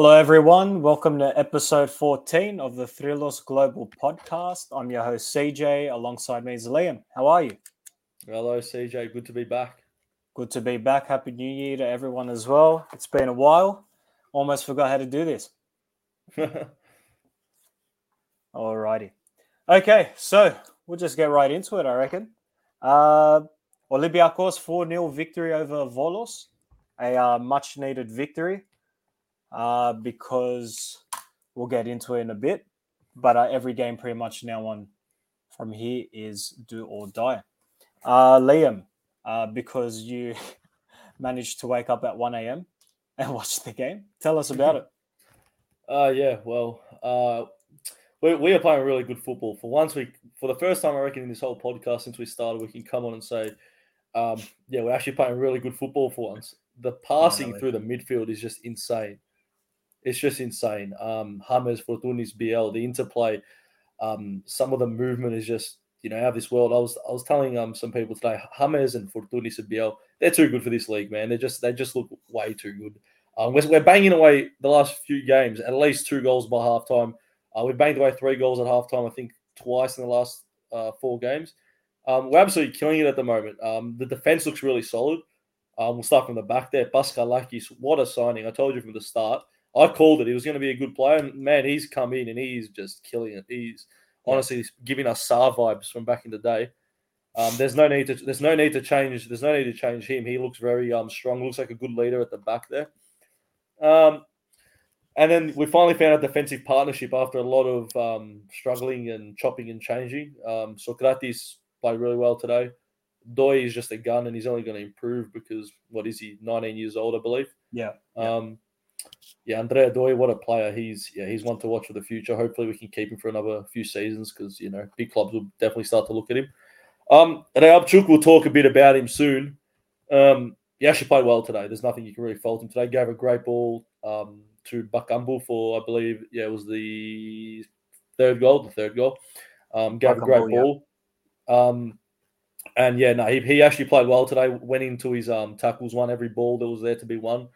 Hello, everyone. Welcome to episode 14 of the Thrillos Global podcast. I'm your host, CJ. Alongside me is Liam. How are you? Hello, CJ. Good to be back. Good to be back. Happy New Year to everyone as well. It's been a while. Almost forgot how to do this. Alrighty. Okay, so we'll just get right into it, I reckon. Uh, Olympiacos 4 0 victory over Volos, a uh, much needed victory uh, because we'll get into it in a bit. But uh, every game pretty much now on from here is do or die. Uh, Liam, uh, because you managed to wake up at 1 a.m. and watch the game, tell us about it. Uh, yeah, well, uh, we, we are playing really good football. For once, we for the first time, I reckon, in this whole podcast since we started, we can come on and say, um, yeah, we're actually playing really good football for once. The passing through the midfield is just insane. It's just insane. Um, James, Fortounis, Biel, the interplay, um, some of the movement is just you know out of this world. I was I was telling um some people today, James and Fortounis Biel, they're too good for this league, man. They just they just look way too good. Um, we're, we're banging away the last few games, at least two goals by halftime. Uh, we've banged away three goals at halftime, I think twice in the last uh, four games. Um, we're absolutely killing it at the moment. Um, the defense looks really solid. Um, we'll start from the back there. Paschalakis, what a signing. I told you from the start. I called it. He was going to be a good player. And man, he's come in and he's just killing it. He's honestly giving us SAR vibes from back in the day. Um, there's no need to there's no need to change there's no need to change him. He looks very um, strong. Looks like a good leader at the back there. Um, and then we finally found a defensive partnership after a lot of um, struggling and chopping and changing. Um, Socrates played really well today. Doi is just a gun, and he's only going to improve because what is he? 19 years old, I believe. Yeah. Um, yeah, Andrea Doi, what a player! He's yeah, he's one to watch for the future. Hopefully, we can keep him for another few seasons because you know big clubs will definitely start to look at him. Um, Reabchuk, we'll talk a bit about him soon. Um, he actually played well today. There's nothing you can really fault him today. Gave a great ball. Um, to Bakambu for I believe yeah it was the third goal, the third goal. Um, gave a great ball. Yeah. Um, and yeah, no, he, he actually played well today. Went into his um tackles, won every ball that was there to be won.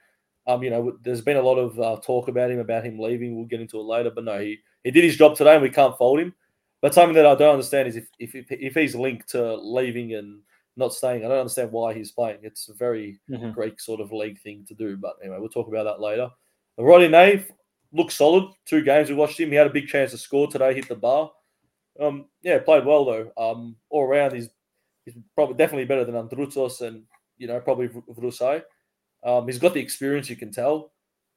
Um, you know, there's been a lot of uh, talk about him, about him leaving. We'll get into it later, but no, he, he did his job today, and we can't fault him. But something that I don't understand is if if if, if he's linked to leaving and not staying, I don't understand why he's playing. It's a very mm-hmm. Greek sort of league thing to do. But anyway, we'll talk about that later. Rodinei looks solid. Two games we watched him. He had a big chance to score today, hit the bar. Um, yeah, played well though. Um, all around, he's he's probably definitely better than Androutsos and you know probably Vrousai. Um, he's got the experience, you can tell.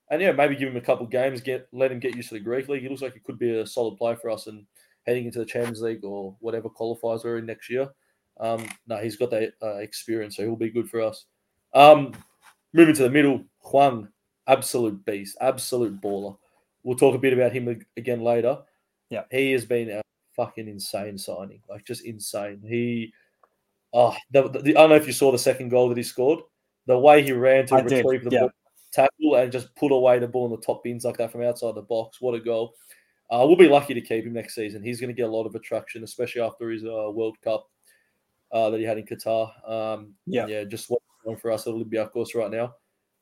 And yeah, maybe give him a couple games, get let him get used to the Greek league. He looks like he could be a solid player for us and heading into the Champions League or whatever qualifiers we're in next year. Um, no, he's got that uh, experience, so he'll be good for us. Um, moving to the middle, Hwang absolute beast, absolute baller. We'll talk a bit about him again later. Yeah, he has been a fucking insane signing, like just insane. He, oh, the, the, I don't know if you saw the second goal that he scored. The way he ran to I retrieve did. the yeah. ball, tackle, and just put away the ball in the top bins like that from outside the box. What a goal! Uh, we'll be lucky to keep him next season. He's going to get a lot of attraction, especially after his uh, World Cup uh, that he had in Qatar. Um, yeah, yeah, just what's going for us at Olympiacos right now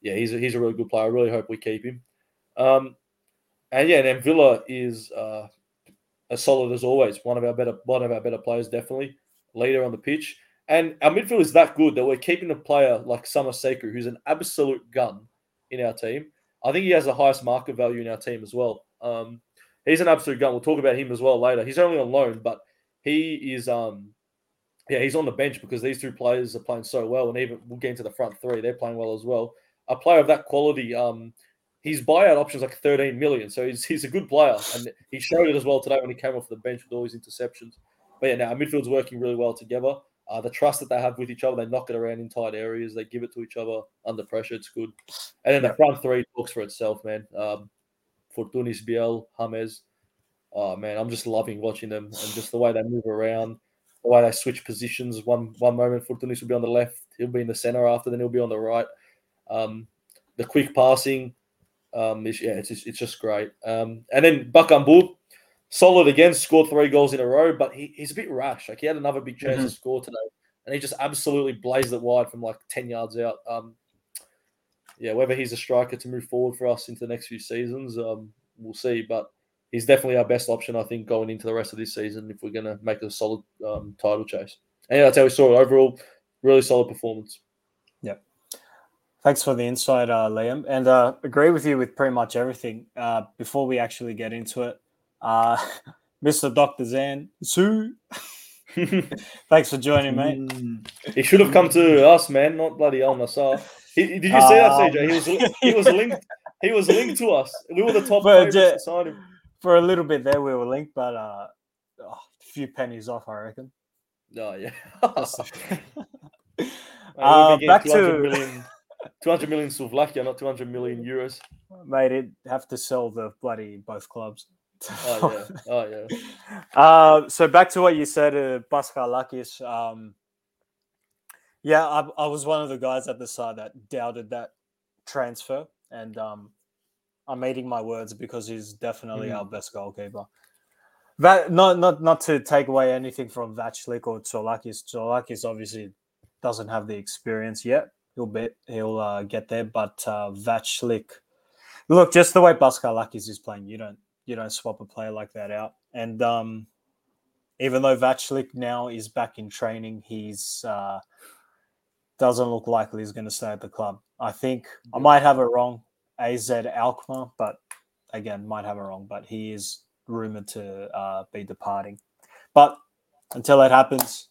yeah, he's a, he's a really good player. I really hope we keep him. Um, and yeah, and then Villa is uh, as solid as always. One of our better one of our better players, definitely leader on the pitch. And our midfield is that good that we're keeping a player like Samassekou, who's an absolute gun in our team. I think he has the highest market value in our team as well. Um, he's an absolute gun. We'll talk about him as well later. He's only on loan, but he is um, yeah, he's on the bench because these two players are playing so well, and even we'll get into the front three, they're playing well as well a player of that quality, um, his buyout option is like 13 million. So he's, he's a good player. And he showed it as well today when he came off the bench with all his interceptions. But yeah, now our midfield's working really well together. Uh, the trust that they have with each other, they knock it around in tight areas. They give it to each other under pressure. It's good. And then the front three talks for itself, man. Um, Fortounis, Biel, James. Oh man, I'm just loving watching them and just the way they move around, the way they switch positions. One one moment Fortounis will be on the left, he'll be in the center after, then he'll be on the right. Um, the quick passing, um, is, yeah, it's just, it's just great. Um, and then Bakambu, solid again, scored three goals in a row, but he, he's a bit rash. Like he had another big chance mm-hmm. to score today, and he just absolutely blazed it wide from like ten yards out. Um, yeah, whether he's a striker to move forward for us into the next few seasons, um, we'll see. But he's definitely our best option, I think, going into the rest of this season if we're going to make a solid um, title chase. And yeah, that's how we saw it overall. Really solid performance. Yep. Thanks for the insight, uh, Liam. And uh, agree with you with pretty much everything. Uh, before we actually get into it, uh, Mr. Dr. Zan, Sue. Thanks for joining, mate. He should have come to us, man, not bloody Al Nassr. He, did you see that, CJ? He was he was linked. He was linked to us. We were the top But, uh, to. For a little bit there, we were linked, but uh, oh, a few pennies off, I reckon. Oh yeah. Uh, back to- 200 million, 200 million Slovakia, not 200 million euros. Mate, it have to sell the bloody both clubs. Oh yeah. Oh yeah. Uh, so back to what you said, uh, Paschalakis. Um, yeah, I, I was one of the guys at the side that doubted that transfer, and um, I'm eating my words because he's definitely Mm. our best goalkeeper. That not not not to take away anything from Vaclik or Tzolakis. Tzolakis obviously doesn't have the experience yet. He'll be he'll uh, get there, but uh, Vaclik, look, just the way Paschalakis is playing, you don't you don't swap a player like that out. And um, even though Vaclik now is back in training, he's uh, doesn't look likely he's going to stay at the club. I think I might have it wrong, AZ Alkmaar, but again, might have it wrong. But he is rumored to uh, be departing. But until that happens,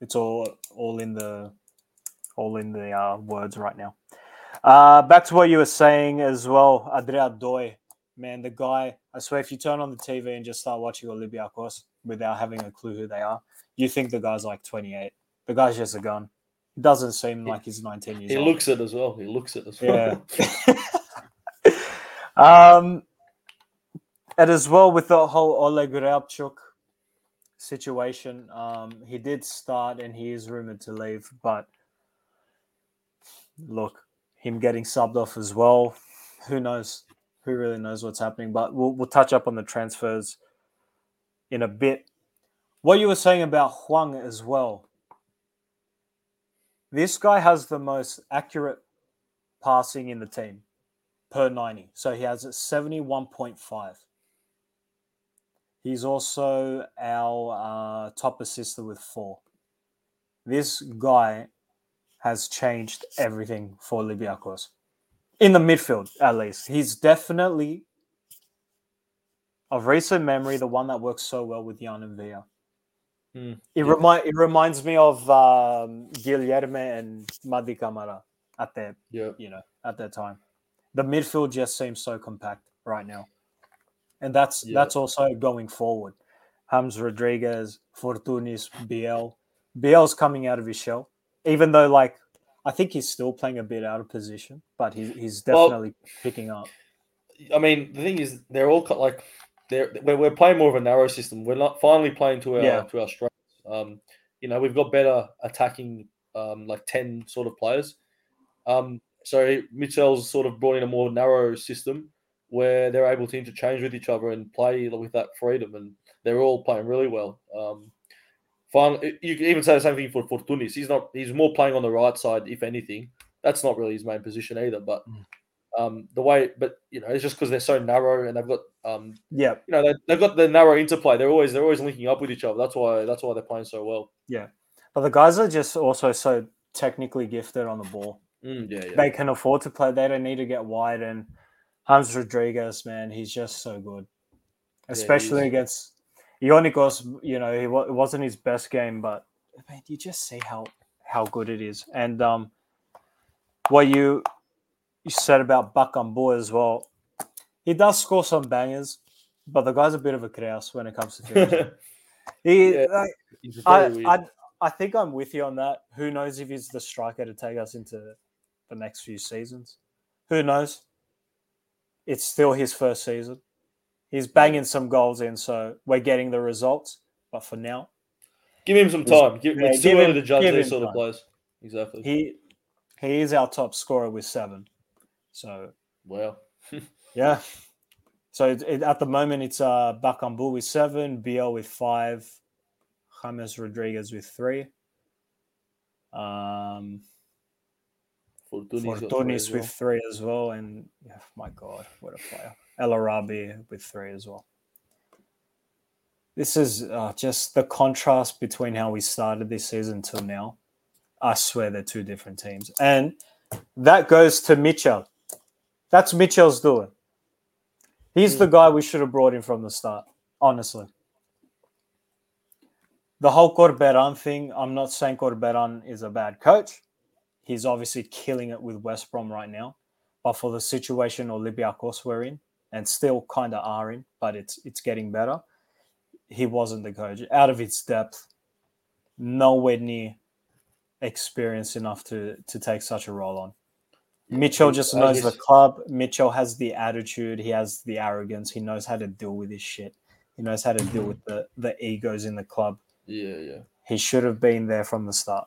it's all all in the all in the uh, words right now. Uh, back to what you were saying as well, Adria Doi. Man, the guy, I swear, if you turn on the TV and just start watching Olympiacos without having a clue who they are, you think the guy's like 28. The guy's just a gun. It doesn't seem like he's 19 years He old. He looks it as well. He looks it as well. Yeah. um, and as well with the whole Oleg Ryabchuk situation, um, he did start and he is rumored to leave, but look, him getting subbed off as well, who knows? Who really knows what's happening? But we'll, we'll touch up on the transfers in a bit. What you were saying about Hwang as well. This guy has the most accurate passing in the team per 90. So he has a 71.5. He's also our uh, top assister with four. This guy has changed everything for Olympiacos. In the midfield, at least. He's definitely, of recent memory, the one that works so well with Jan and Villa. Hmm, It, yeah. remind, it reminds me of um, Guilherme and Mady Camara at their yeah. you know, at that time. The midfield just seems so compact right now. And that's Yeah. that's also going forward. James Rodriguez, Fortounis, Biel. Biel's coming out of his shell. Even though like I think he's still playing a bit out of position, but he, he's Well- definitely picking up. I mean, the thing is, they're all like they're we're, we're playing more of a narrow system. We're not finally playing to our Yeah. to our strengths. Um, you know, we've got better attacking, um, like ten sort of players. Um, so Mitchell's sort of brought in a more narrow system where they're able to interchange with each other and play with that freedom, and they're all playing really well. Um, you can even say the same thing for Fortounis. He's not. He's more playing on the right side, if anything. That's not really his main position either, but Mm. um, the way, but you know, it's just because they're so narrow and they've got, um, Yeah, you know, they, they've got the narrow interplay. They're always they're always linking up with each other. That's why that's why they're playing so well. Yeah, but the guys are just also so technically gifted on the ball. Mm, yeah, yeah, They can afford to play. They don't need to get wide. And James Rodriguez, man, he's just so good, especially is. against Ionikos. You know, he, it wasn't his best game, but man, you just see how how good it is. And um, what you you said about Bakambu as well, he does score some bangers, but the guy's a bit of a kraus when it comes to finishing. he, Yeah. like, I. I I think I'm with you on that. Who knows if he's the striker to take us into the next few seasons? Who knows? It's still his first season. He's banging some goals in, so we're getting the results. But for now, give him some time. Give, yeah, it's too early him- to judge these sort of time. players. Exactly. he he is our top scorer with seven. So well, yeah. So it, it, at the moment, it's uh Bakambu with seven, Biel with five, James Rodriguez with three. Um, Fortouni's Fortounis well. with three as well, and my God, what a player! El Arabi with three as well. This is uh, just the contrast between how we started this season till now. I swear they're two different teams, and that goes to Mitchell. That's Mitchell's doing. He's the guy we should have brought in from the start. Honestly, the whole Corberan thing. I'm not saying Corberan is a bad coach he's obviously killing it with West Brom right now. But for the situation Olympiacos we're in, and still kind of are in, but it's it's getting better. He wasn't the coach. Out of his depth, nowhere near experienced enough to to take such a role on. Mitchell just knows the club. Mitchell has the attitude. He has the arrogance. He knows how to deal with his shit. He knows how to deal with the the egos in the club. Yeah, yeah. He should have been there from the start.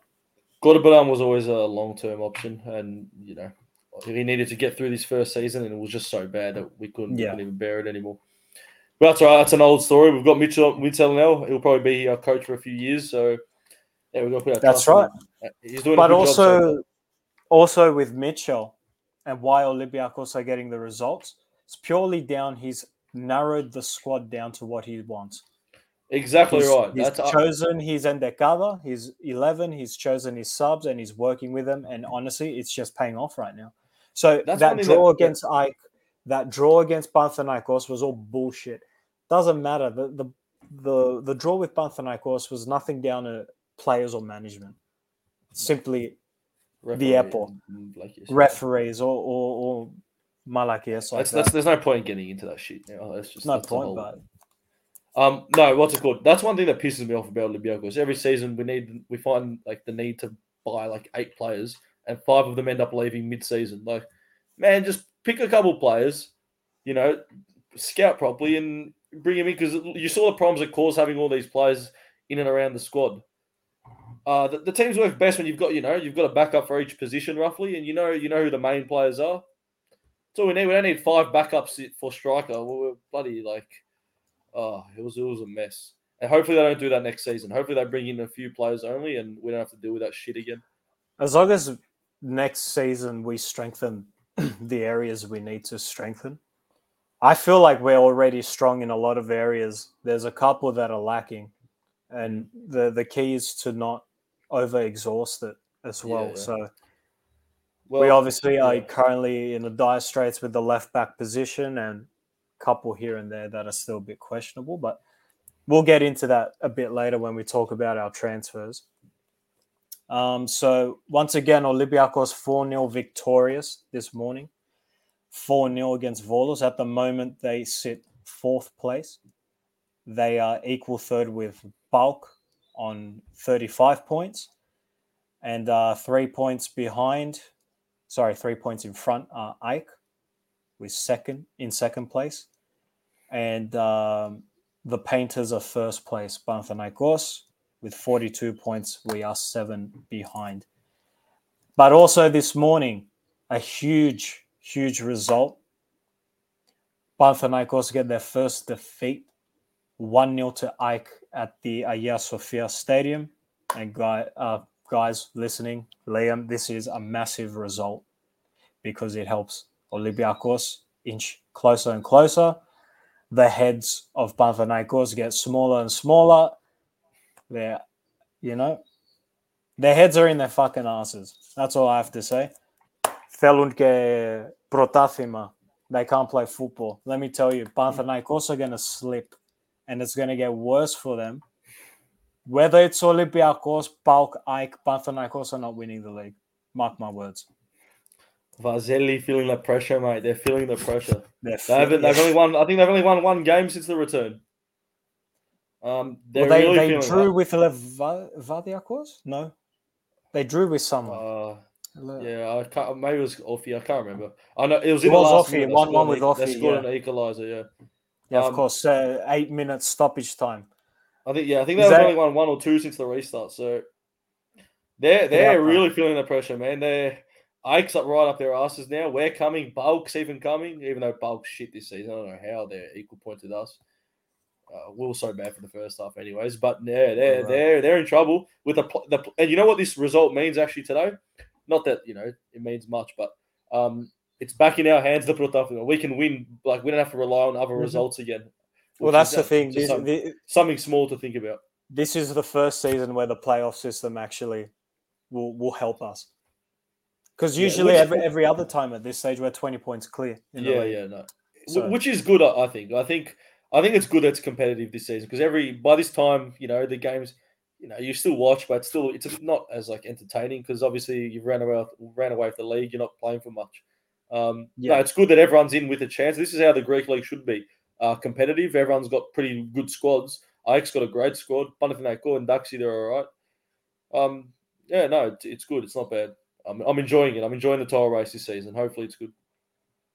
Corberan was always a long term option, and you know he needed to get through this first season, and it was just so bad that we couldn't, Yeah. even bear it anymore. But that's all right. That's an old story. We've got Mitchell Mitchell now. He'll probably be our coach for a few years. So yeah, we're gonna put our That's right. him. He's doing but a good job so also, also with Mitchell and why Olympiacos are getting the results, it's purely down. He's narrowed the squad down to what he wants. exactly He's, right. he's That's uh, chosen his endecada, his eleven. He's chosen his subs, and he's working with them. And honestly, it's just paying off right now. So That's that draw that- against AEK, that draw against Panathinaikos was all bullshit. Doesn't matter. The the the, the draw with Panathinaikos was nothing down to players or management. Simply referee airport. and Blakey. referees or or, or Malakias like That's, that. that's there's no point in getting into that shit. now. That's just no that's point, whole- but Um, no, what's it called? That's one thing that pisses me off about Olympiacos. Every season, we need we find like the need to buy like eight players, and five of them end up leaving mid-season. Like, man, just pick a couple players, you know, scout properly and bring them in because you saw the problems it caused having all these players in and around the squad. Uh, the, the teams work best when you've got you know you've got a backup for each position roughly, and you know you know who the main players are. All we need. We don't need five backups for striker. We're bloody like oh, it was it was a mess. And hopefully they don't do that next season. Hopefully they bring in a few players only, and we don't have to deal with that shit again. as long as next season we strengthen the areas we need to strengthen, I feel like we're already strong in a lot of areas. There's a couple that are lacking, and the the key is to not over exhaust it as well. Yeah, yeah. So Well, we obviously are currently in the dire straits with the left back position and a couple here and there that are still a bit questionable, but we'll get into that a bit later when we talk about our transfers. Um, so once again, Olympiacos 4 0 victorious this morning. 4 0 against Volos. At the moment, they sit fourth place. They are equal third with Bulk on 35 points and uh, three points behind sorry, three points in front are AEK with second in second place. And um, the Painters are first place, Panathinaikos with 42 points. We are seven behind. But also this morning, a huge, huge result. Panathinaikos get their first defeat 1 0 to AEK at the Agia Sophia Stadium. And guy, uh, guys listening, Liam, this is a massive result because it helps Olympiacos inch closer and closer. The heads of Panathinaikos get smaller and smaller. They're, you know, their heads are in their fucking asses. That's all I have to say. They can't play football. Let me tell you, Panathinaikos are going to slip and it's going to get worse for them. Whether it's Olympiacos, PAOK, AEK, Panathinaikos are not winning the league. Mark my words. Vazelli feeling the pressure, mate. They're feeling the pressure. They're they haven't, they've only won. I think they've only won one game since the return. Um, Well, they, really they drew that. with Levadiakos? No. They drew with someone. Uh, yeah, I can't. Maybe it was OFI. I can't remember. I know it was It in the was last OFI. One- one with OFI, They scored yeah. an equalizer. Yeah, yeah, of um, course. Uh, eight minutes stoppage time. I think. Yeah, I think they've that- only won one or two since the restart. So they're they're outcome. really feeling the pressure, man. They're AEK's up right up their asses now. We're coming. Bulk's even coming, even though Bulk's shit this season. I don't know how they're equal points with us. Uh, we were so bad for the first half, anyways. But yeah, they're Right. they're they're in trouble with the, the and you know what this result means actually today. Not that you know it means much, but um, it's back in our hands to put. We can win. Like we don't have to rely on other Mhm. results again. Well, that's the thing. This, some- thi- something small to think about. this is the first season where the playoff system actually will will help us. Because usually which- every every other time at this stage we're twenty points clear. Yeah, yeah, no. So- Which is good, I think. I think I think it's good that it's competitive this season because every by this time, you know, the games, you know, you still watch, but still it's not as like entertaining because obviously you've ran away ran away with the league. You're not playing for much. Um, Yeah. No, it's good that everyone's in with a chance. This is how the Greek league should be. Uh, competitive. Everyone's got pretty good squads. Ajax got a great squad. Panathinaikos and Daxi, they're all right. Um, yeah, no, it's, it's good. It's not bad. I'm, I'm enjoying it. I'm enjoying the title race this season. Hopefully, it's good.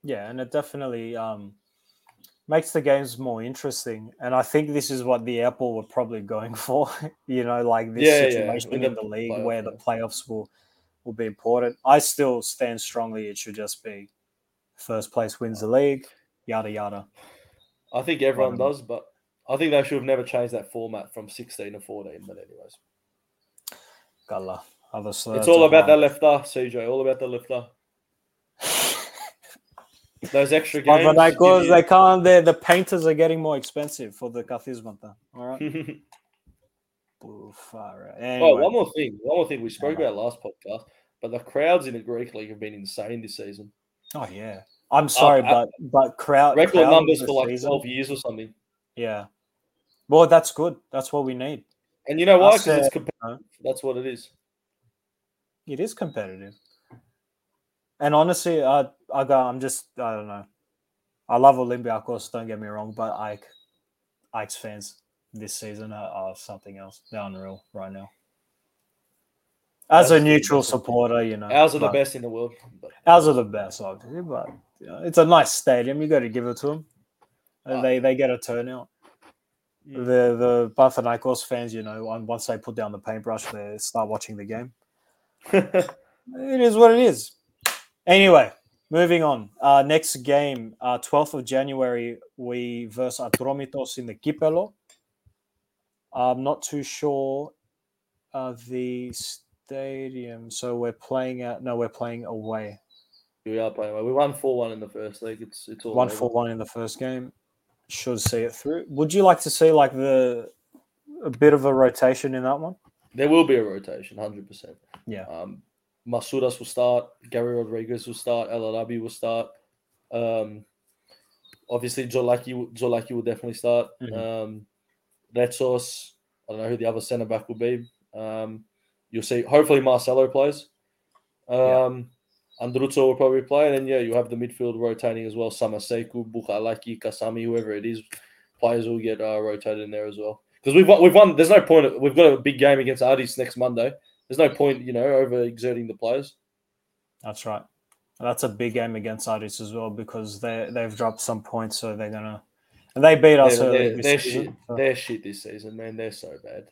Yeah, and it definitely um, makes the games more interesting. And I think this is what the Apple were probably going for. you know, like this Yeah, yeah, situation with in the league playoff, where the playoffs will will be important. I still stand strongly. It should just be first place wins the league. Yada yada. I think everyone Um, does, but I think they should have never changed that format from 16 to 14. But anyways, Gala. Other it's all about the hard. lefter, CJ. All about the lefter. Those extra games. but give because they can't, the the painters are getting more expensive for the Cathizmata. All right. Ooh, out. Oh, Anyway, one more thing. One more thing we spoke Yeah. about last podcast, but the crowds in the Greek league have been insane this season. oh yeah. I'm sorry, uh, but but crowd Record crowd numbers for like season- 12 years or something. Yeah. Well, that's good. That's what we need. And you know why? Because it's uh, competitive. That's what it is. It is competitive. And honestly, I I go. I'm just. I don't know. I love Olympiacos. Don't get me wrong, but AEK, AEK's fans this season are, are something else. They're unreal right now. As a Ours neutral supporter, you know, Ours are the best in the world. But Ours are the best, obviously, but you know, it's a nice stadium. You got to give it to them. Ah. they they get a turnout. Mm. The the Panathinaikos fans, you know, once they put down the paintbrush, they start watching the game. It is what it is. Anyway, moving on. Uh, next game, uh, 12th of January, we verse Atromitos in the Kipelo. I'm not too sure of the stadium. So we're playing out. no, we're playing away. we are playing away. We won 4 1 in the first league. It's, it's all One over. for one in the first game. Should see it through. Would you like to see like the a bit of a rotation in that one? There will be a rotation, 100%. Yeah. Um, Masouras will start. Gary Rodriguez will start. El Arabi will start. Um, obviously, Jolaki, will- Jolaki will definitely start. Mhm. Um, Retsos, I don't know who the other centre back will be. Um, you'll see. Hopefully, Marcelo plays. Yeah. Um, Andruzzo will probably play. And then, yeah, you have the midfield rotating as well. Samassekou, Bukhalaki, Kasami, whoever it is. Players will get uh, rotated in there as well. Because we've won, we've won. There's no point. We've got a big game against Aris next Monday. There's no point, you know, over exerting the players. That's right. That's a big game against Aris as well because they they've dropped some points, so they're gonna and they beat us They're, early they're, they're season, shit. so- They're shit this season, man. They're so bad.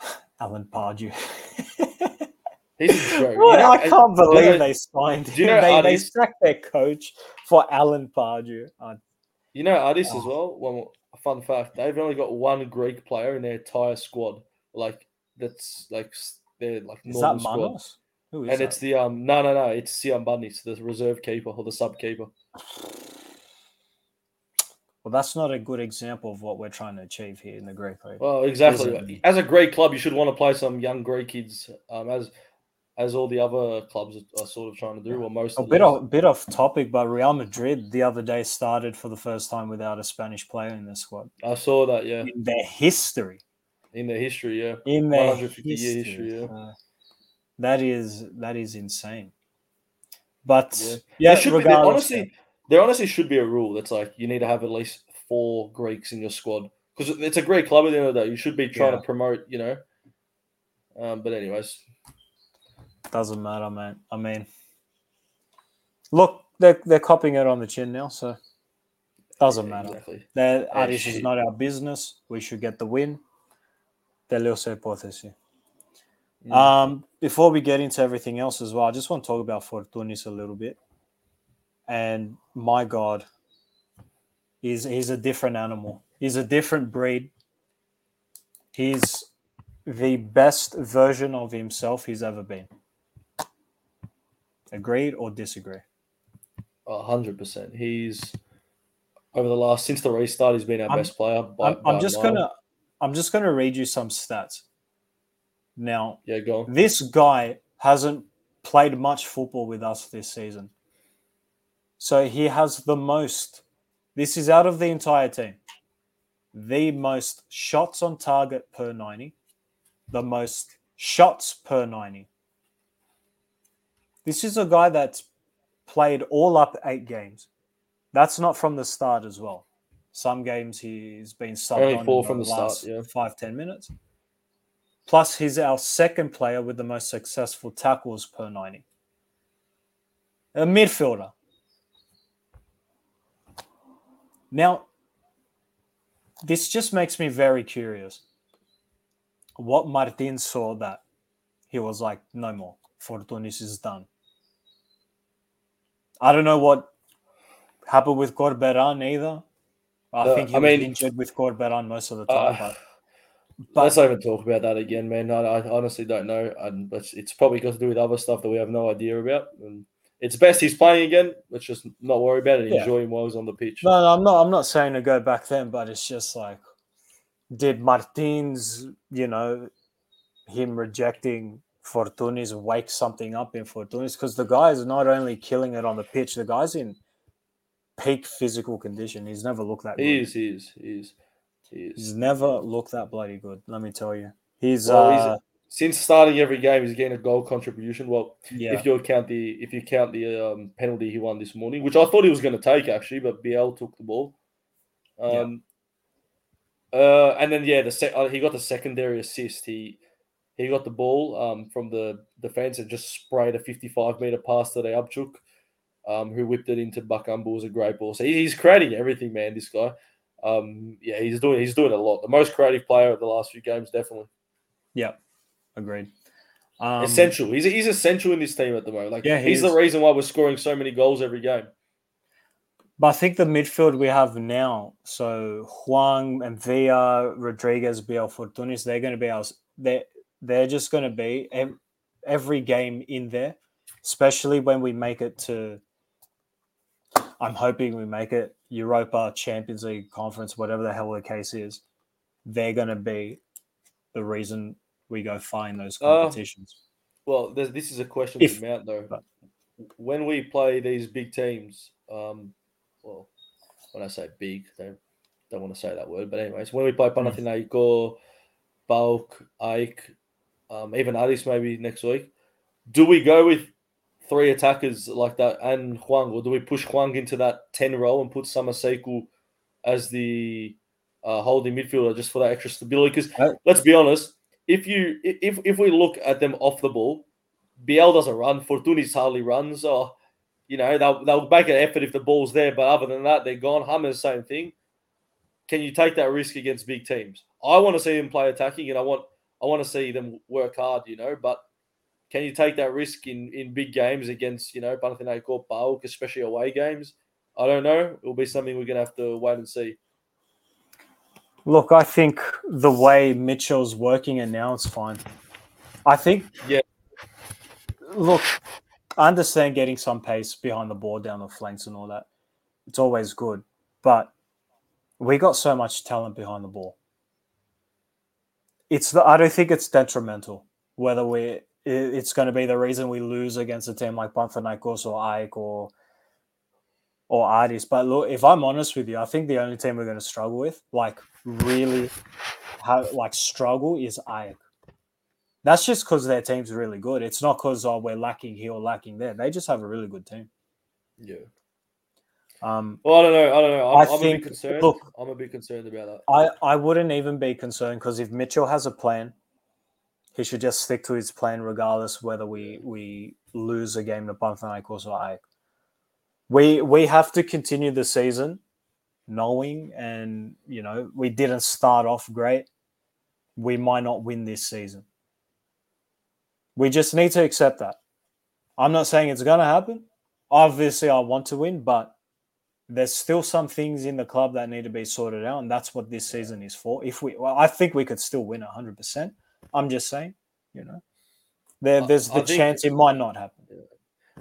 Alan Pardew. He's a joke. Well, I can't believe they signed do you know they, they sacked their coach for Alan Pardew. Uh, You know, Aris as Oh. well. One fun fact: they've only got one Greek player in their entire squad. Like that's like like is that squad. Manos? Who is And that? it's the um no no no it's Siam Bunnies, the reserve keeper or the sub keeper. well, that's not a good example of what we're trying to achieve here in the Greek league. Well, exactly. As a Greek club, you should want to play some young Greek kids, um, as as all the other clubs are, sort of trying to do. Well, most A of bit off, bit off topic, but Real Madrid the other day started for the first time without a Spanish player in their squad I saw that, yeah, in their history. In their history, yeah. in their 150 year history. history, yeah. Uh, that is that is insane. But Yeah. yeah, there be, there honestly, there honestly should be a rule that's like you need to have at least four Greeks in your squad because it's a great club at the end of the day. You should be trying Yeah. to promote, you know. Um, but anyways, doesn't matter, man. I mean, look, they're they're copying it on the chin now, so doesn't yeah, matter. Exactly. That Yeah, is not our business. We should get the win τελείωσε η υπόθεση. Yeah. Um, before we get into everything else as well, I just want to talk about Fortounis a little bit. And my God, he's he's a different animal. He's a different breed. He's the best version of himself he's ever been. Agreed or disagree? hundred percent. He's over the last since the restart, he's been our I'm, best player. By, I'm, I'm just gonna I'm just gonna read you some stats. Now, yeah go on. this guy hasn't played much football with us this season. So he has the most, this is out of the entire team, the most shots on target per 90, the most shots per 90. This is a guy that's played all up eight games. That's not from the start as well. Some games he's been subbed Only on four from the start, last yeah. five ten minutes. Plus, he's our second player with the most successful tackles per 90. A midfielder. Now, this just makes me very curious. What Martin saw that he was like, no more. Fortounis is done. I don't know what happened with Corberan either. I Uh, think he I mean- injured with Corberan most of the Uh, time. but, but Let's not even talk about that again, man. I, I honestly don't know, and but it's probably got to do with other stuff that we have no idea about. And it's best he's playing again. Let's just not worry about it. Yeah. Enjoy him while he's on the pitch. No, no, I'm not. I'm not saying to go back then, but it's just like, did Martins, you know, him rejecting Fortounis wake something up in Fortounis? Because the guy is not only killing it on the pitch, the guy's in peak physical condition. He's never looked that He good. is, he is, he is, he is. He's never looked that bloody good. Let me tell you. He's Well, he's- uh, Since starting every game, he's getting a goal contribution. Well, yeah, if you count the if you count the um, penalty he won this morning, which I thought he was going to take actually, but Biel took the ball. Um, uh, and then yeah, the sec- uh, he got the secondary assist. He he got the ball um, from the defense and just sprayed a 55 meter pass to the Abchuk, um, who whipped it into. It was a great ball. So he's creating everything, man. This guy, um, yeah, he's doing he's doing a lot. The most creative player of the last few games, definitely yeah, agreed. Um, essential. He's he's essential in this team at the moment. Like Yeah, he he's the reason why we're scoring so many goals every game. But I think the midfield we have now, so Hwang and Villa, Rodriguez, Biel Fortounis, they're going to be our, they're, they're just going to be every game in there, especially when we make it to, I'm hoping we make it Europa, Champions League, Conference, whatever the hell the case is. They're going to be the reason we go find in those Uh, competitions. Well, this is a question If- for Mount though. but- When we play these big teams, um, well, when I say big, don't don't want to say that word, but anyways, when we play Hmm. Panathinaiko, Bulk, AEK, um, even Aris maybe next week, do we go with three attackers like that and Hwang, or do we push Hwang into that ten role and put Samassekou as the uh, holding midfielder just for that extra stability? Because I- let's be honest, if you if if we look at them off the ball, Biel doesn't run, Fortounis hardly runs, or you know they'll they'll make an effort if the ball's there, but other than that, they're gone. Hammer's same thing. Can you take that risk against big teams? I want to see them play attacking, and I want I want to see them work hard, you know. But can you take that risk in in big games against you know Panathinaikos, PAOK, especially away games? I don't know. It'll be something we're gonna have to wait and see. Look, I think the way Mitchell's working it now, it's fine. I think. Yeah. Look, I understand getting some pace behind the ball down the flanks and all that. It's always good, but we got so much talent behind the ball. It's the. I don't think it's detrimental whether we. It's going to be the reason we lose against a team like Panathinaikos or AEK or or Aris. But look, if I'm honest with you, I think the only team we're going to struggle with, like really, how like struggle, is AEK. That's just because their team's really good. It's not because oh we're lacking here or lacking there. They just have a really good team. Yeah. Um, Well, I don't know. I don't know. I'm, I I'm a think- bit concerned. look- I'm a bit concerned about that. I I wouldn't even be concerned because if Mitchell has a plan, he should just stick to his plan regardless whether we we lose a game to Panathinaikos or AEK. We we have to continue the season knowing and you know we didn't start off great. We might not win this season. We just need to accept that. I'm not saying it's going to happen. Obviously, I want to win, but there's still some things in the club that need to be sorted out, and that's what this season is for. If we, well, I think we could still win 100. percent I'm just saying, you know, there, there's the chance it might not happen.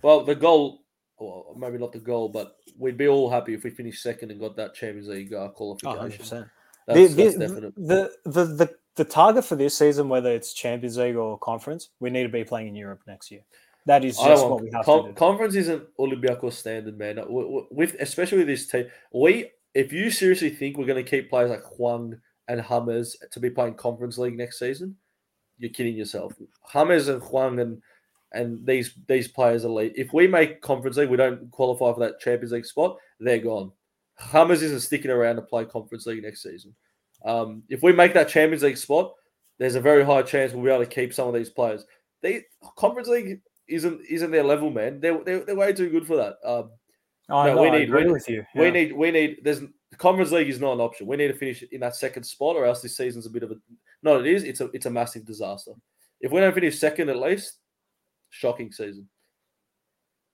Well, the goal, well, maybe not the goal, but we'd be all happy if we finished second and got that Champions League uh, Oh, qualification. 100%. That's, the, that's the, the, the, the, the target for this season, whether it's Champions League or conference, we need to be playing in Europe next year. That is just what we have con- to do. conference isn't Olympiacos standard, man. W- With especially with this team, we if you seriously think we're going to keep players like Hwang and Hummers to be playing Conference League next season, you're kidding yourself. Hummers and Hwang and and these these players are elite. If we make Conference League, we don't qualify for that Champions League spot. They're gone. Hummers isn't sticking around to play Conference League next season. Um, if we make that Champions League spot, there's a very high chance we'll be able to keep some of these players. They Conference League isn't isn't their level, man. They're they're, they're way too good for that. Um, I no, know, we I agree we- with you. We need we need there's the Conference League is not an option. We need to finish in that second spot, or else this season's a bit of a no. It is. It's a it's a massive disaster. If we don't finish second at least, shocking season.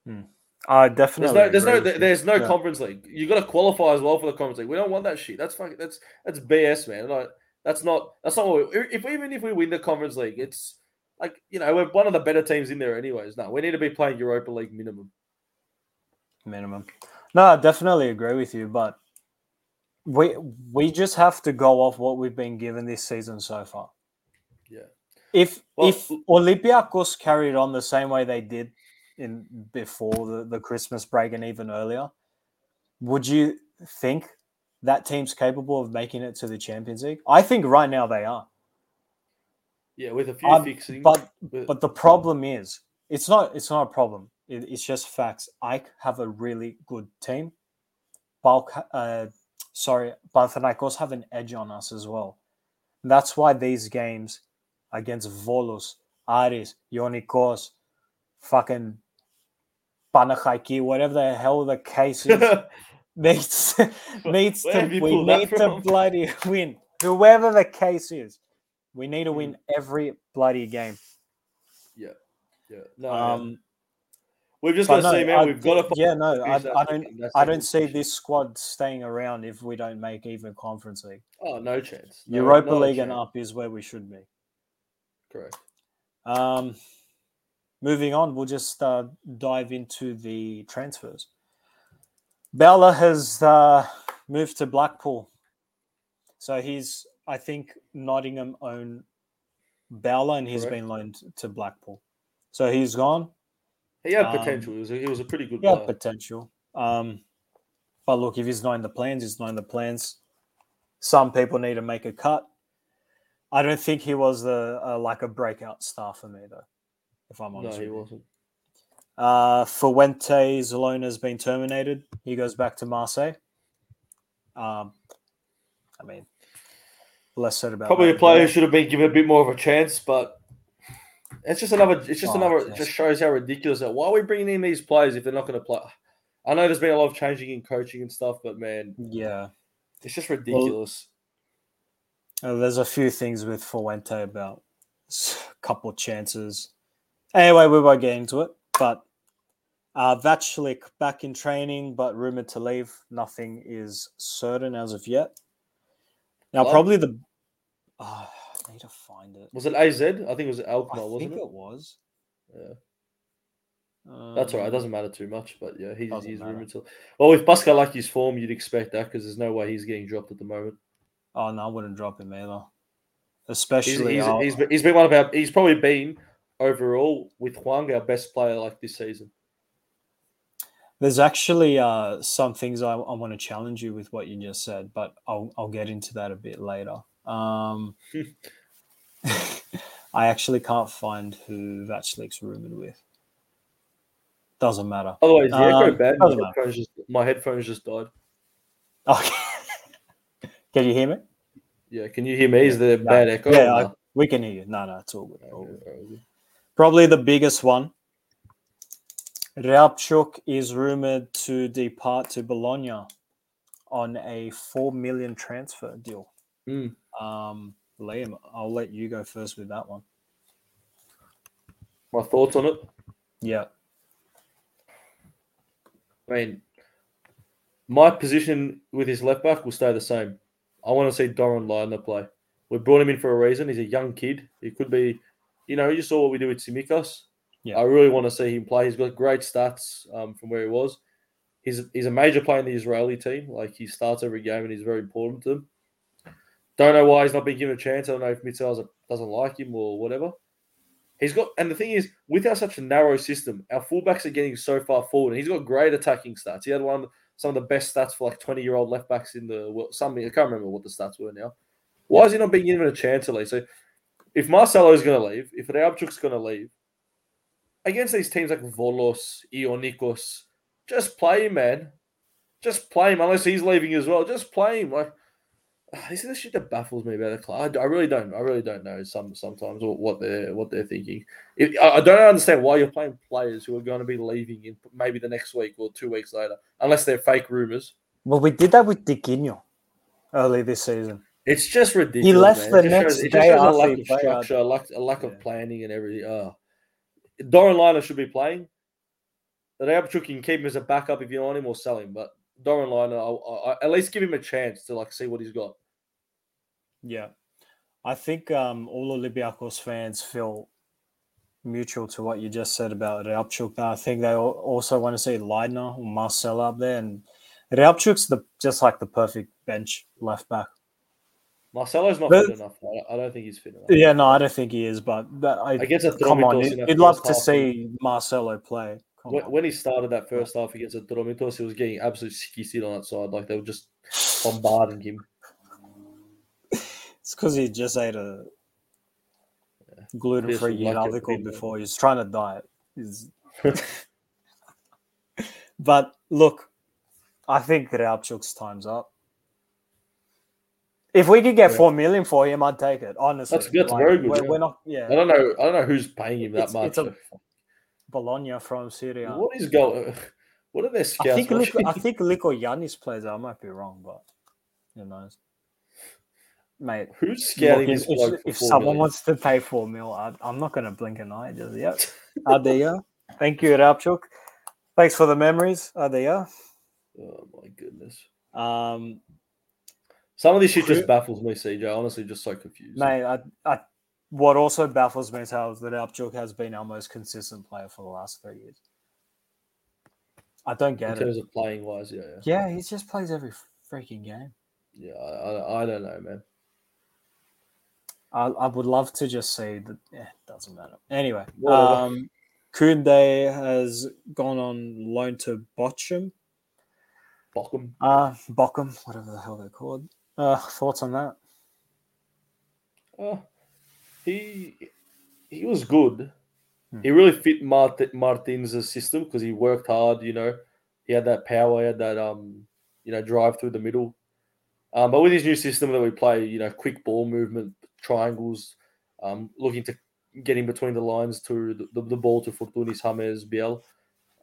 Hmm. I There's definitely. no there's no there's no Yeah. Conference League. You got to qualify as well for the Conference League. We don't want that shit. That's fucking that's that's BS, man. Like, that's not that's not what we, if even if we win the Conference League, it's like you know we're one of the better teams in there, anyways. No, we need to be playing Europa League minimum. minimum. No, I definitely agree with you, but we we just have to go off what we've been given this season so far. Yeah. If Well, if Olympiacos carried on the same way they did in before the, the Christmas break and even earlier, would you think that team's capable of making it to the Champions League? I think right now they are. Yeah, with a few Um, fixing. But with- but the problem is, it's not it's not a problem. It, it's just facts. AEK have a really good team. Balk, uh, sorry, Panathinaikos have an edge on us as well. That's why these games against Volos, Aris, Ionikos, fucking Panachaiki, whatever the hell the case is, needs needs to we need to bloody win. Whoever the case is, we need to Hmm. win every bloody game. yeah, Yeah. no. Um, we've just got to no, see, man. I- We've got to. yeah, no, I, I don't, I don't see this squad staying around if we don't make even Conference League. Oh, no chance. No, Europa not a League and up is where we should be. Correct. Um, moving on, we'll just uh, dive into the transfers. Bella has uh, moved to Blackpool, so he's, I think, Nottingham own Bella, and he's Correct. been loaned to Blackpool. So he's gone. He had Um, potential. He was a, he was a pretty good Yeah, player. potential. Um, but look, if he's knowing the plans, he's knowing the plans. Some people need to make a cut. I don't think he was the uh, like a breakout star for me though. If I'm honest, no, he wasn't. Uh, Fuente's loan has been terminated. He goes back to Marseille. Um, I mean, less said about Probably that a player who should have been given a bit more of a chance, but it's just another. It's just Oh, another. It just shows how ridiculous. That. Why are we bringing in these players if they're not going to play? I know there's been a lot of changing in coaching and stuff, but man, Yeah, it's just ridiculous. Uh, there's a few things with Fuente about s- couple chances. Anyway, we won't get into it. But uh, Vaclik back in training, but rumored to leave. Nothing is certain as of yet. Now, Well- probably the. Uh, need to find it. was it AZ? I think it was I Alkmaar, think wasn't it it? was. Yeah. That's all right. It Um, doesn't matter too much, but yeah, he's, he's rumored to. Well, with Baskalaki's form, you'd expect that because there's no way he's getting dropped at the moment. Oh no, I wouldn't drop him either. He's, Especially, he's, uh, he's, been- he's been one of our. He's probably been overall with Hwang our best player like this season. there's actually uh, some things I, I want to challenge you with what you just said, but I'll I'll get into that a bit later. Um, I actually can't find who Vaclik's rumored with. Doesn't matter. Otherwise, the echo Um, bad. My headphones, just, my headphones just died. Okay. Can you hear me? Yeah, can you hear me? Is there No. bad echo? Yeah, I, we can hear you. No, no, it's all good. all good. Probably the biggest one. Rabchuk is rumored to depart to Bologna on a four million transfer deal. Hmm. Um, Liam, I'll let you go first with that one. My thoughts on it. Yeah, I mean, my position with his left back will stay the same. I want to see Doron Leidner play. We brought him in for a reason. He's a young kid. He could be, you know, you saw what we do with Tsimikas. Yeah. I really want to see him play. He's got great stats um, from where he was. He's he's a major player in the Israeli team. Like he starts every game and he's very important to them. Don't know why he's not been given a chance. I don't know if Mitchell doesn't like him or whatever. He's got, and the thing is, with our such a narrow system, our fullbacks are getting so far forward, and he's got great attacking stats. He had one some of the best stats for like twenty year old left backs in the world. Something I can't remember what the stats were now. Why is he not being given a chance at least? So, if is going to leave, if Reabchuk's going to leave, against these teams like Volos, Ionikos, just play him, man. Just play him, unless he's leaving as well. Just play him. Like this is the shit that baffles me about the club. I, I really don't. I really don't know. Some sometimes what they're what they're thinking. It, I, I don't understand why you're playing players who are going to be leaving in maybe the next week or two weeks later, unless they're fake rumors. Well, we did that with Dickinho early this season. It's just ridiculous. He left man. the next shows- day shows a lack of structure, a lack, a lack of planning, and everything. Oh. Doron Leidner should be playing. The Reabchuk can keep him as a backup if you want him, or sell him. But Doron Leidner, I, I, I- at least give him a chance to like see what he's got. Yeah. I think um, all Olympiacos fans feel mutual to what you just said about Reabchuk. I think they al- also want to see Leidner or Marcel up there. And Reabchuk's the, just like the perfect bench left back. Marcelo's not But- fit enough. I, I don't think he's fit enough. Yeah, no, I don't think he is, but that, I, Against a come on, you'd, in that you'd love to half, see Marcelo play. Come When, when he started that first half against Atromitos, he was getting absolutely skissed on that side. Like they were just bombarding him. It's because he just ate a gluten free Feels like a Yidalvical bit, before. He's trying to diet. He's... but look, I think Reabchuk's time's up. If we could get Yeah. four million for him, I'd take it. Honestly, That's- that's very good, We're, yeah. we're not, I don't know. I don't know who's paying him that It's- much. it's a- Bologna from Syria. What is going? What are their I scouts? think Liko. I think Liko Yanis plays. I might be wrong, but who knows, mate. Who's Look, scouting if, if, if someone million? wants to pay four mil, I, I'm not going to blink an eye. Just yep. Go. Thank you, Reabchuk. Thanks for the memories. You Oh my goodness! Um, Some of this shit just baffles me, CJ. Honestly, just so confused. mate, I, I, what also baffles me is how that Reabchuk has been our most consistent player for the last three years. I don't get it. In terms of playing wise, yeah, yeah, Yeah, he just plays every freaking game. yeah. I, I, don't know, man. I, I would love to just say that. Yeah, doesn't matter. Anyway, um, Kunde has gone on loan to Bochum. Bochum. Uh, Bochum, whatever the hell they're called. Uh, thoughts on that? Uh, he he was good. Hmm. He really fit Mart- Martin's system because he worked hard. You know, he had that power, he had that um, you know, drive through the middle. Um, but with his new system that we play, you know, quick ball movement, triangles, um, looking to get in between the lines to the, the, the ball to Fortounis, James, Biel.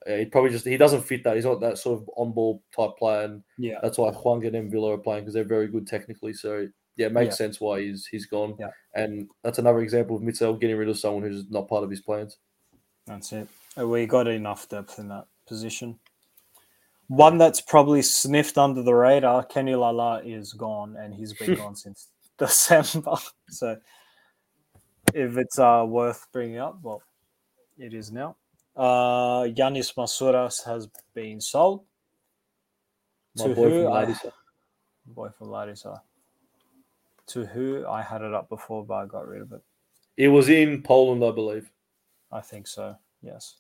Uh, he probably just he doesn't fit that. He's not that sort of on ball type player, and Yeah. that's why Juan and Villa are playing because they're very good technically. So yeah, it makes Yeah. sense why he's he's gone. Yeah. And that's another example of Mitchell getting rid of someone who's not part of his plans. That's it. Uh, We got enough depth in that position. One that's probably sniffed under the radar, Kenny Lala is gone, and he's been gone since December. So, if it's uh, worth bringing up, well, it is now. Uh, Yanis Masouras has been sold. My To boy who from Larissa. Boy from Larissa. To who I had it up before, but I got rid of it. It was in Poland, I believe. I think so. Yes.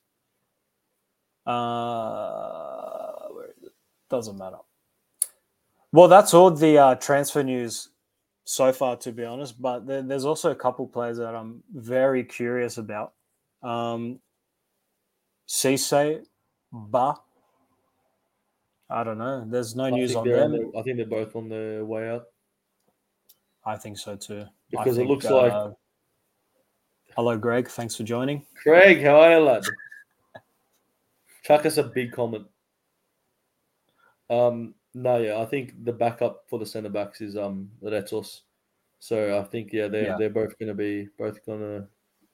Uh, where is it? Doesn't matter. Well, that's all the uh, transfer news so far, to be honest. But there, there's also a couple players that I'm very curious about. Um, Cisse, Ba. I don't know. There's no I news on them. I think they're both on the way out. I think so too. Because it think, looks like- uh, Hello, Greg. Thanks for joining. Craig, how are you, lad? Chuck us a big comment. Um, no, yeah, I think the backup for the centre backs is um Retsos. So I think yeah, they're Yeah. they're both going to be both going to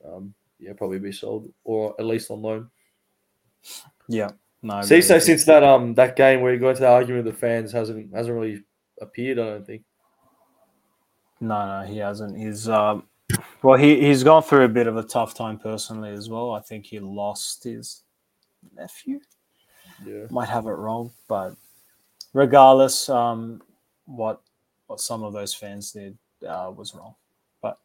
um yeah probably be sold or at least on loan. Yeah. No. See, so since that um that game where you got into the argument with the fans hasn't hasn't really appeared. I don't think. No, no, he hasn't. He's um, Well, he, he's gone through a bit of a tough time personally as well. I think he lost his nephew. Yeah. Might have it wrong, but regardless, um, what what some of those fans did uh, was wrong. But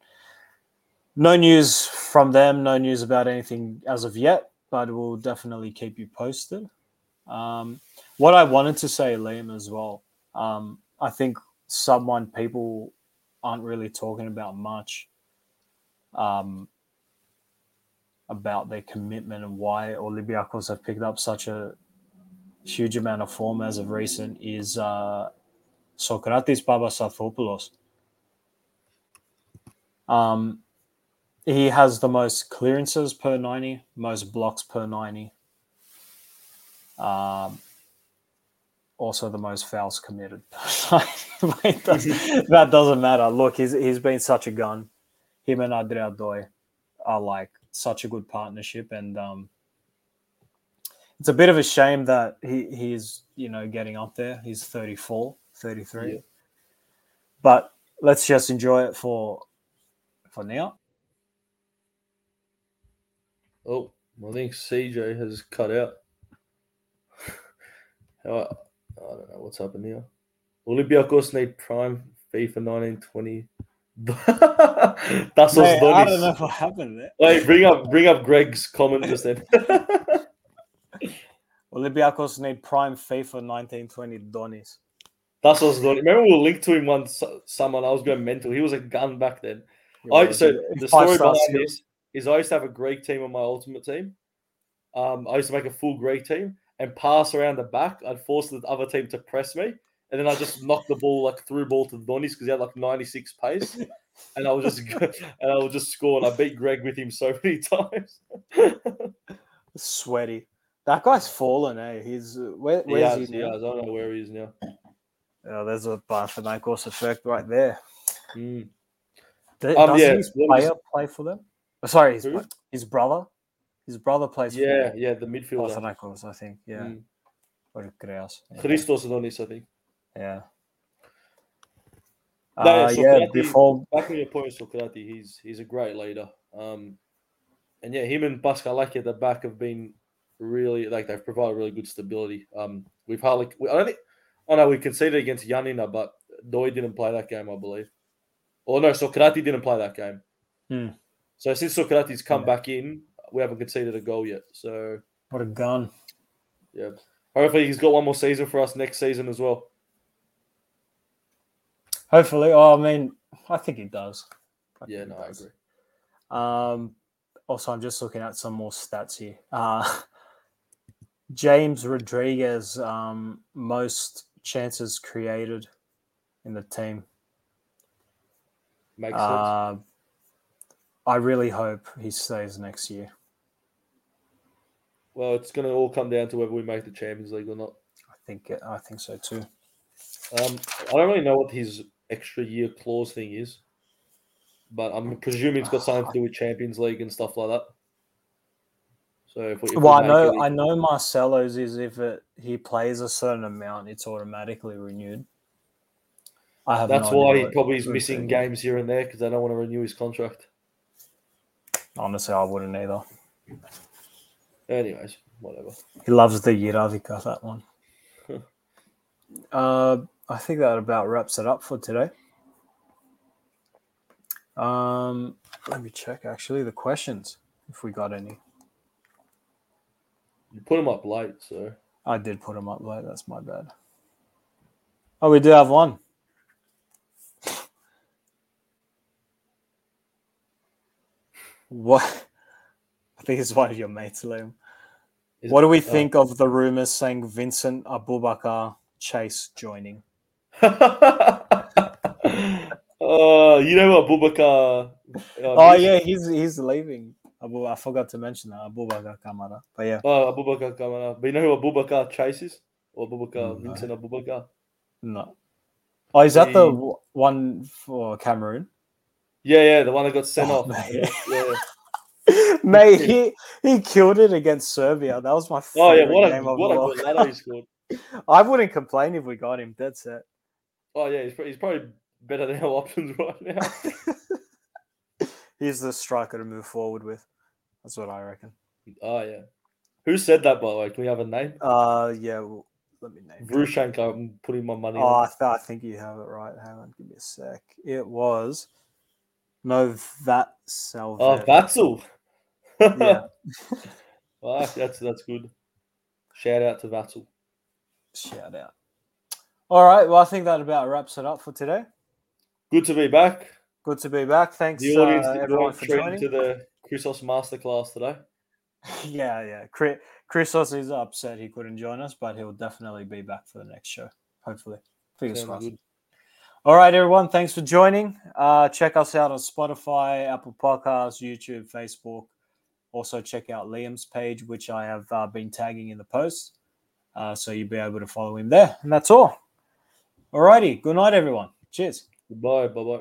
no news from them, no news about anything as of yet, but we'll definitely keep you posted. Um, what I wanted to say, Liam, as well, um, I think someone people aren't really talking about much um, about their commitment and why Olympiacos have picked up such a huge amount of form as of recent is uh, Socrates Papastathopoulos. Um, he has the most clearances per 90, most blocks per 90. Um, also the most fouls committed. that doesn't matter. Look, he's, he's been such a gun. Him and Andreas Ntoi are like such a good partnership. And um, it's a bit of a shame that he, he's, you know, getting up there. He's 34, 33. Yeah. But let's just enjoy it for for now. Oh, I think CJ has cut out. I don't know what's happened here. Olympiacos need prime FIFA 1920. That's Mate, I don't know what happened there. Wait, bring up bring up Greg's comment just then. Olympiacos need prime FIFA 1920 Donis. That's what's going. Remember, we linked to him once. Someone I was going mental. He was a gun back then. I so the story behind this is I used to have a Greek team on my ultimate team. Um, I used to make a full Greek team and pass around the back. I'd force the other team to press me, and then I just knock the ball like through ball to the Donis because he had like 96 pace, and I was just and I would just score. And I beat Greg with him so many times. Sweaty. That guy's fallen, eh? He's uh, where, he where's has, he he. I don't know where he is now. Oh, there's a Panathinaikos effect right there. Mm. Um, Does yeah, his was- player play for them? Oh, sorry, his, his brother. His brother plays Yeah, yeah, the midfielder. Panathinaikos, I think. Yeah. Mm. Or Kreas. Yeah. Christos Adonis, I think. yeah. No, Uh, yeah, before back on your point, Socrates, he's he's a great leader. Um, and yeah, him and Pascalaki at the back have been really like they've provided really good stability. Um, we've hardly we, I don't think I know we conceded against Giannina, but Ntoi didn't play that game, I believe. Or no, Socrates didn't play that game. Hmm. So since Socrates come Yeah. back in, we haven't conceded a goal yet. So what a gun. yeah, hopefully he's got one more season for us next season as well. Hopefully. Oh, I mean, I think he does. I Yeah, no, he I agree. Um, also, I'm just looking at some more stats here. Uh, James Rodriguez, um, most chances created in the team. Makes sense. Uh, I really hope he stays next year. Well, it's going to all come down to whether we make the Champions League or not. I think I think so too. Um, I don't really know what his extra year clause thing is, but I'm presuming it's got something to do with Champions League and stuff like that. So if we, if we Well, I know it- I know Marcelo's is if it he plays a certain amount, it's automatically renewed. I have that's no why he probably is missing thing- games here and there because they don't want to renew his contract. Honestly, I wouldn't either. Anyways, whatever. He loves the Jiravika, that one. uh, I think that about wraps it up for today. Um, let me check actually the questions if we got any. You put them up late, so I did put them up late. That's my bad. Oh, we do have one. What? Think one of your mates, Liam. Is What do we it- uh, think of the rumors saying Vincent Aboubakar Chase joining? Oh, you know what, Bubakar? Uh, oh yeah, he's he's leaving. Abu, I forgot to mention that Aboubakar Kamara. But yeah, Oh, Aboubakar Kamara. But you know who Aboubakar chases? Or Aboubakar, No. Vincent Aboubakar? no. Oh, is that the He- w- one for Cameroon? Yeah, yeah, the one that got sent Oh, off. Yeah. Mate, he he killed it against Serbia. That was my Oh, yeah, what a, game of what a good Cup. ladder he scored. I wouldn't complain if we got him. Dead set. Oh, yeah, he's, he's probably better than our options right now. He's the striker to move forward with. That's what I reckon. Oh yeah. Who said that by the way? Can we have a name? Uh, yeah. Well, let me name. it. Vrushenko. I'm putting my money Oh, I, th- I think you have it right. Hang on, give me a sec. It was no Vat Salve. Oh, Vatzel. Yeah, Ah, that's that's good. Shout out to Vatzel. shout out. All right, well, I think that about wraps it up for today. Good to be back. Good to be back. Thanks, The audience uh, everyone, for joining. to the Chrysos masterclass today. yeah, yeah. Chris, Christos is upset he couldn't join us, but he'll definitely be back for the next show. Hopefully, fingers crossed. All right, everyone. Thanks for joining. Uh, check us out on Spotify, Apple Podcasts, YouTube, Facebook. Also, check out Liam's page, which I have uh, been tagging in the post. Uh, so you'll be able to follow him there. And that's all. All righty. Good night, everyone. Cheers. Goodbye. Bye bye.